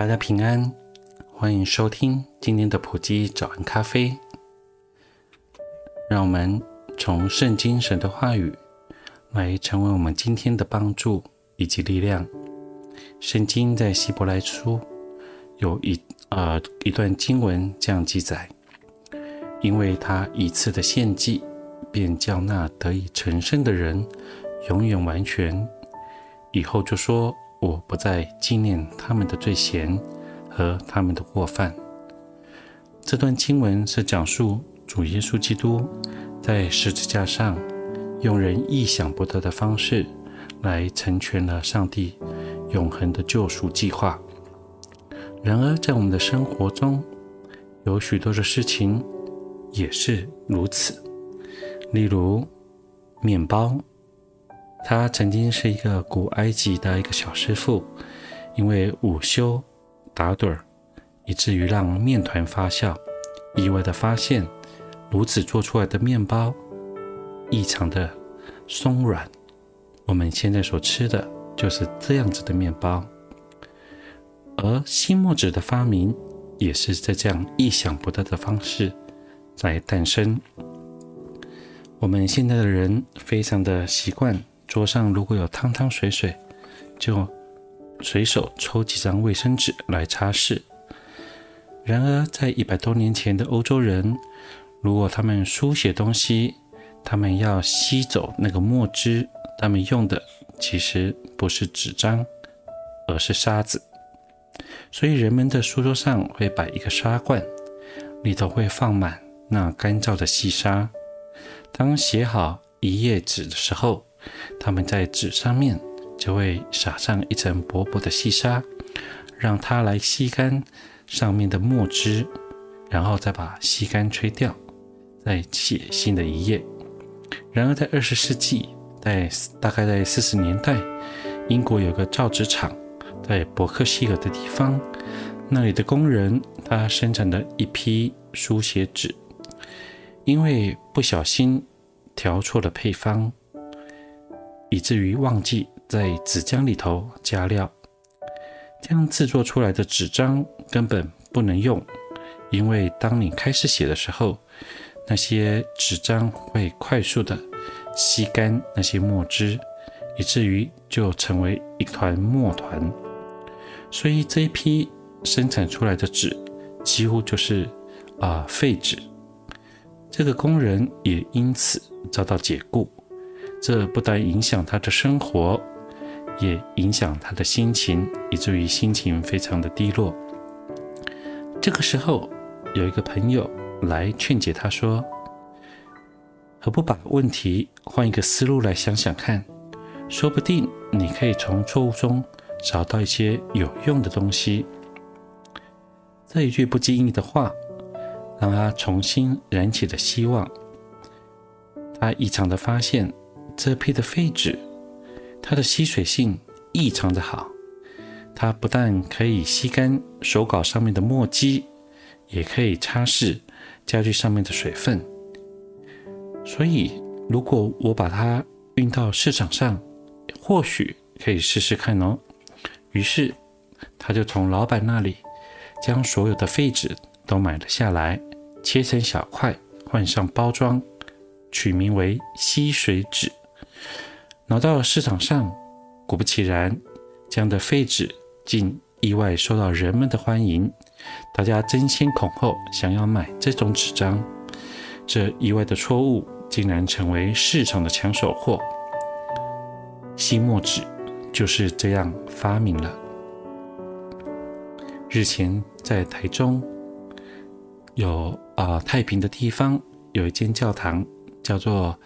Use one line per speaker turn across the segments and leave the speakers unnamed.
大家平安，欢迎收听今天的普基早安咖啡。让我们从圣经神的话语来成为我们今天的帮助以及力量。圣经在希伯来书有一呃一段经文这样记载：因为他一次的献祭，便叫那得以成圣的人永远完全，以后就说。我不再纪念他们的罪嫌和他们的过犯。这段经文是讲述主耶稣基督在十字架上用人意想不到的方式来成全了上帝永恒的救赎计划。然而，在我们的生活中，有许多的事情也是如此，例如面包。他曾经是一个古埃及的一个小师傅，因为午休打盹儿，以至于让面团发酵，意外地发现如此做出来的面包异常的松软。我们现在所吃的就是这样子的面包，而新墨子的发明也是在这样意想不到的方式在诞生。我们现在的人非常的习惯。桌上如果有汤汤水水，就随手抽几张卫生纸来擦拭。然而，在一百多年前的欧洲人，如果他们书写东西，他们要吸走那个墨汁，他们用的其实不是纸张，而是沙子。所以，人们的书桌上会摆一个沙罐，里头会放满那干燥的细沙。当写好一页纸的时候，他们在纸上面就会撒上一层薄薄的细沙，让它来吸干上面的墨汁，然后再把吸干吹掉，再写新的一页。然而，在二十世纪，在大概在四十年代，英国有个造纸厂在伯克希尔的地方，那里的工人他生产了一批书写纸，因为不小心调错了配方。以至于忘记在纸浆里头加料，这样制作出来的纸张根本不能用，因为当你开始写的时候，那些纸张会快速的吸干那些墨汁，以至于就成为一团墨团。所以这一批生产出来的纸几乎就是啊、废纸，这个工人也因此遭到解雇。这不但影响他的生活，也影响他的心情，以至于心情非常的低落。这个时候，有一个朋友来劝解他说：“何不把问题换一个思路来想想看？说不定你可以从错误中找到一些有用的东西。”这一句不经意的话，让他重新燃起了希望。他异常的发现。这批的废纸，它的吸水性异常的好，它不但可以吸干手稿上面的墨迹，也可以擦拭家具上面的水分。所以，如果我把它运到市场上，或许可以试试看哦。于是，他就从老板那里将所有的废纸都买了下来，切成小块，换上包装，取名为吸水纸。拿到市场上，果不其然，这样的废纸竟意外受到人们的欢迎，大家争先恐后想要买这种纸张。这意外的错误竟然成为市场的抢手货。吸墨纸就是这样发明了。日前在台中有啊、太平的地方有一间教堂，叫做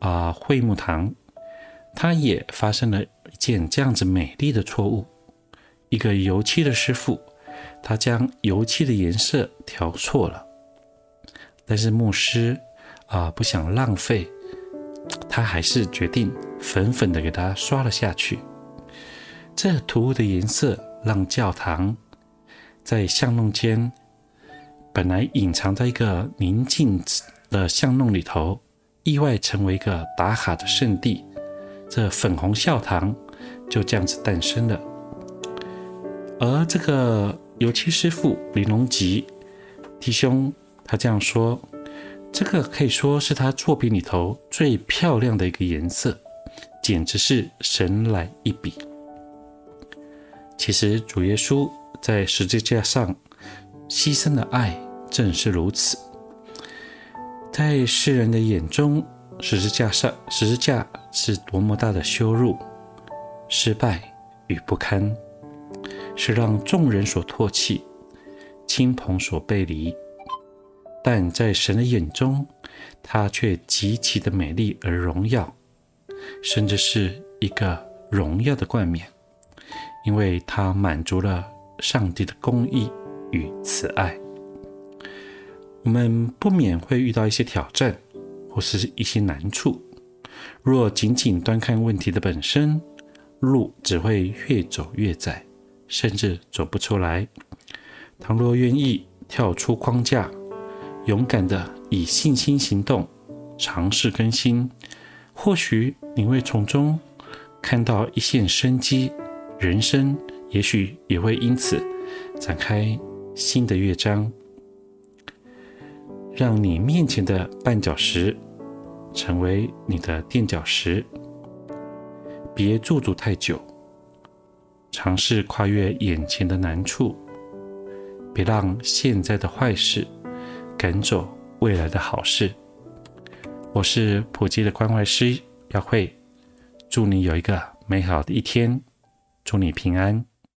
啊、呃、会幕堂。他也发生了一件这样子美丽的错误。一个油漆的师傅，他将油漆的颜色调错了，但是牧师啊、不想浪费，他还是决定粉粉的给他刷了下去。这突兀的颜色让教堂在巷弄间，本来隐藏在一个宁静的巷弄里头，意外成为一个打卡的圣地。这粉红教堂就这样子诞生了。而这个油漆师傅林隆吉弟兄，他这样说：“这个可以说是他作品里头最漂亮的一个颜色，简直是神来一笔。”其实主耶稣在十字架上牺牲的爱正是如此，在世人的眼中，十字架上十字架是多么大的羞辱、失败与不堪。是让众人所唾弃，亲朋所背离，但在神的眼中，它却极其的美丽而荣耀，甚至是一个荣耀的冠冕，因为它满足了上帝的公义与慈爱。我们不免会遇到一些挑战，或是一些难处。若仅仅端看问题的本身，路只会越走越窄。甚至走不出来。倘若愿意跳出框架，勇敢地以信心行动，尝试更新，或许你会从中看到一线生机，人生也许也会因此展开新的乐章，让你面前的绊脚石成为你的垫脚石。别驻足太久。尝试跨越眼前的难处，别让现在的坏事赶走未来的好事。我是埔基的关怀师耀慧，祝你有一个美好的一天，祝你平安。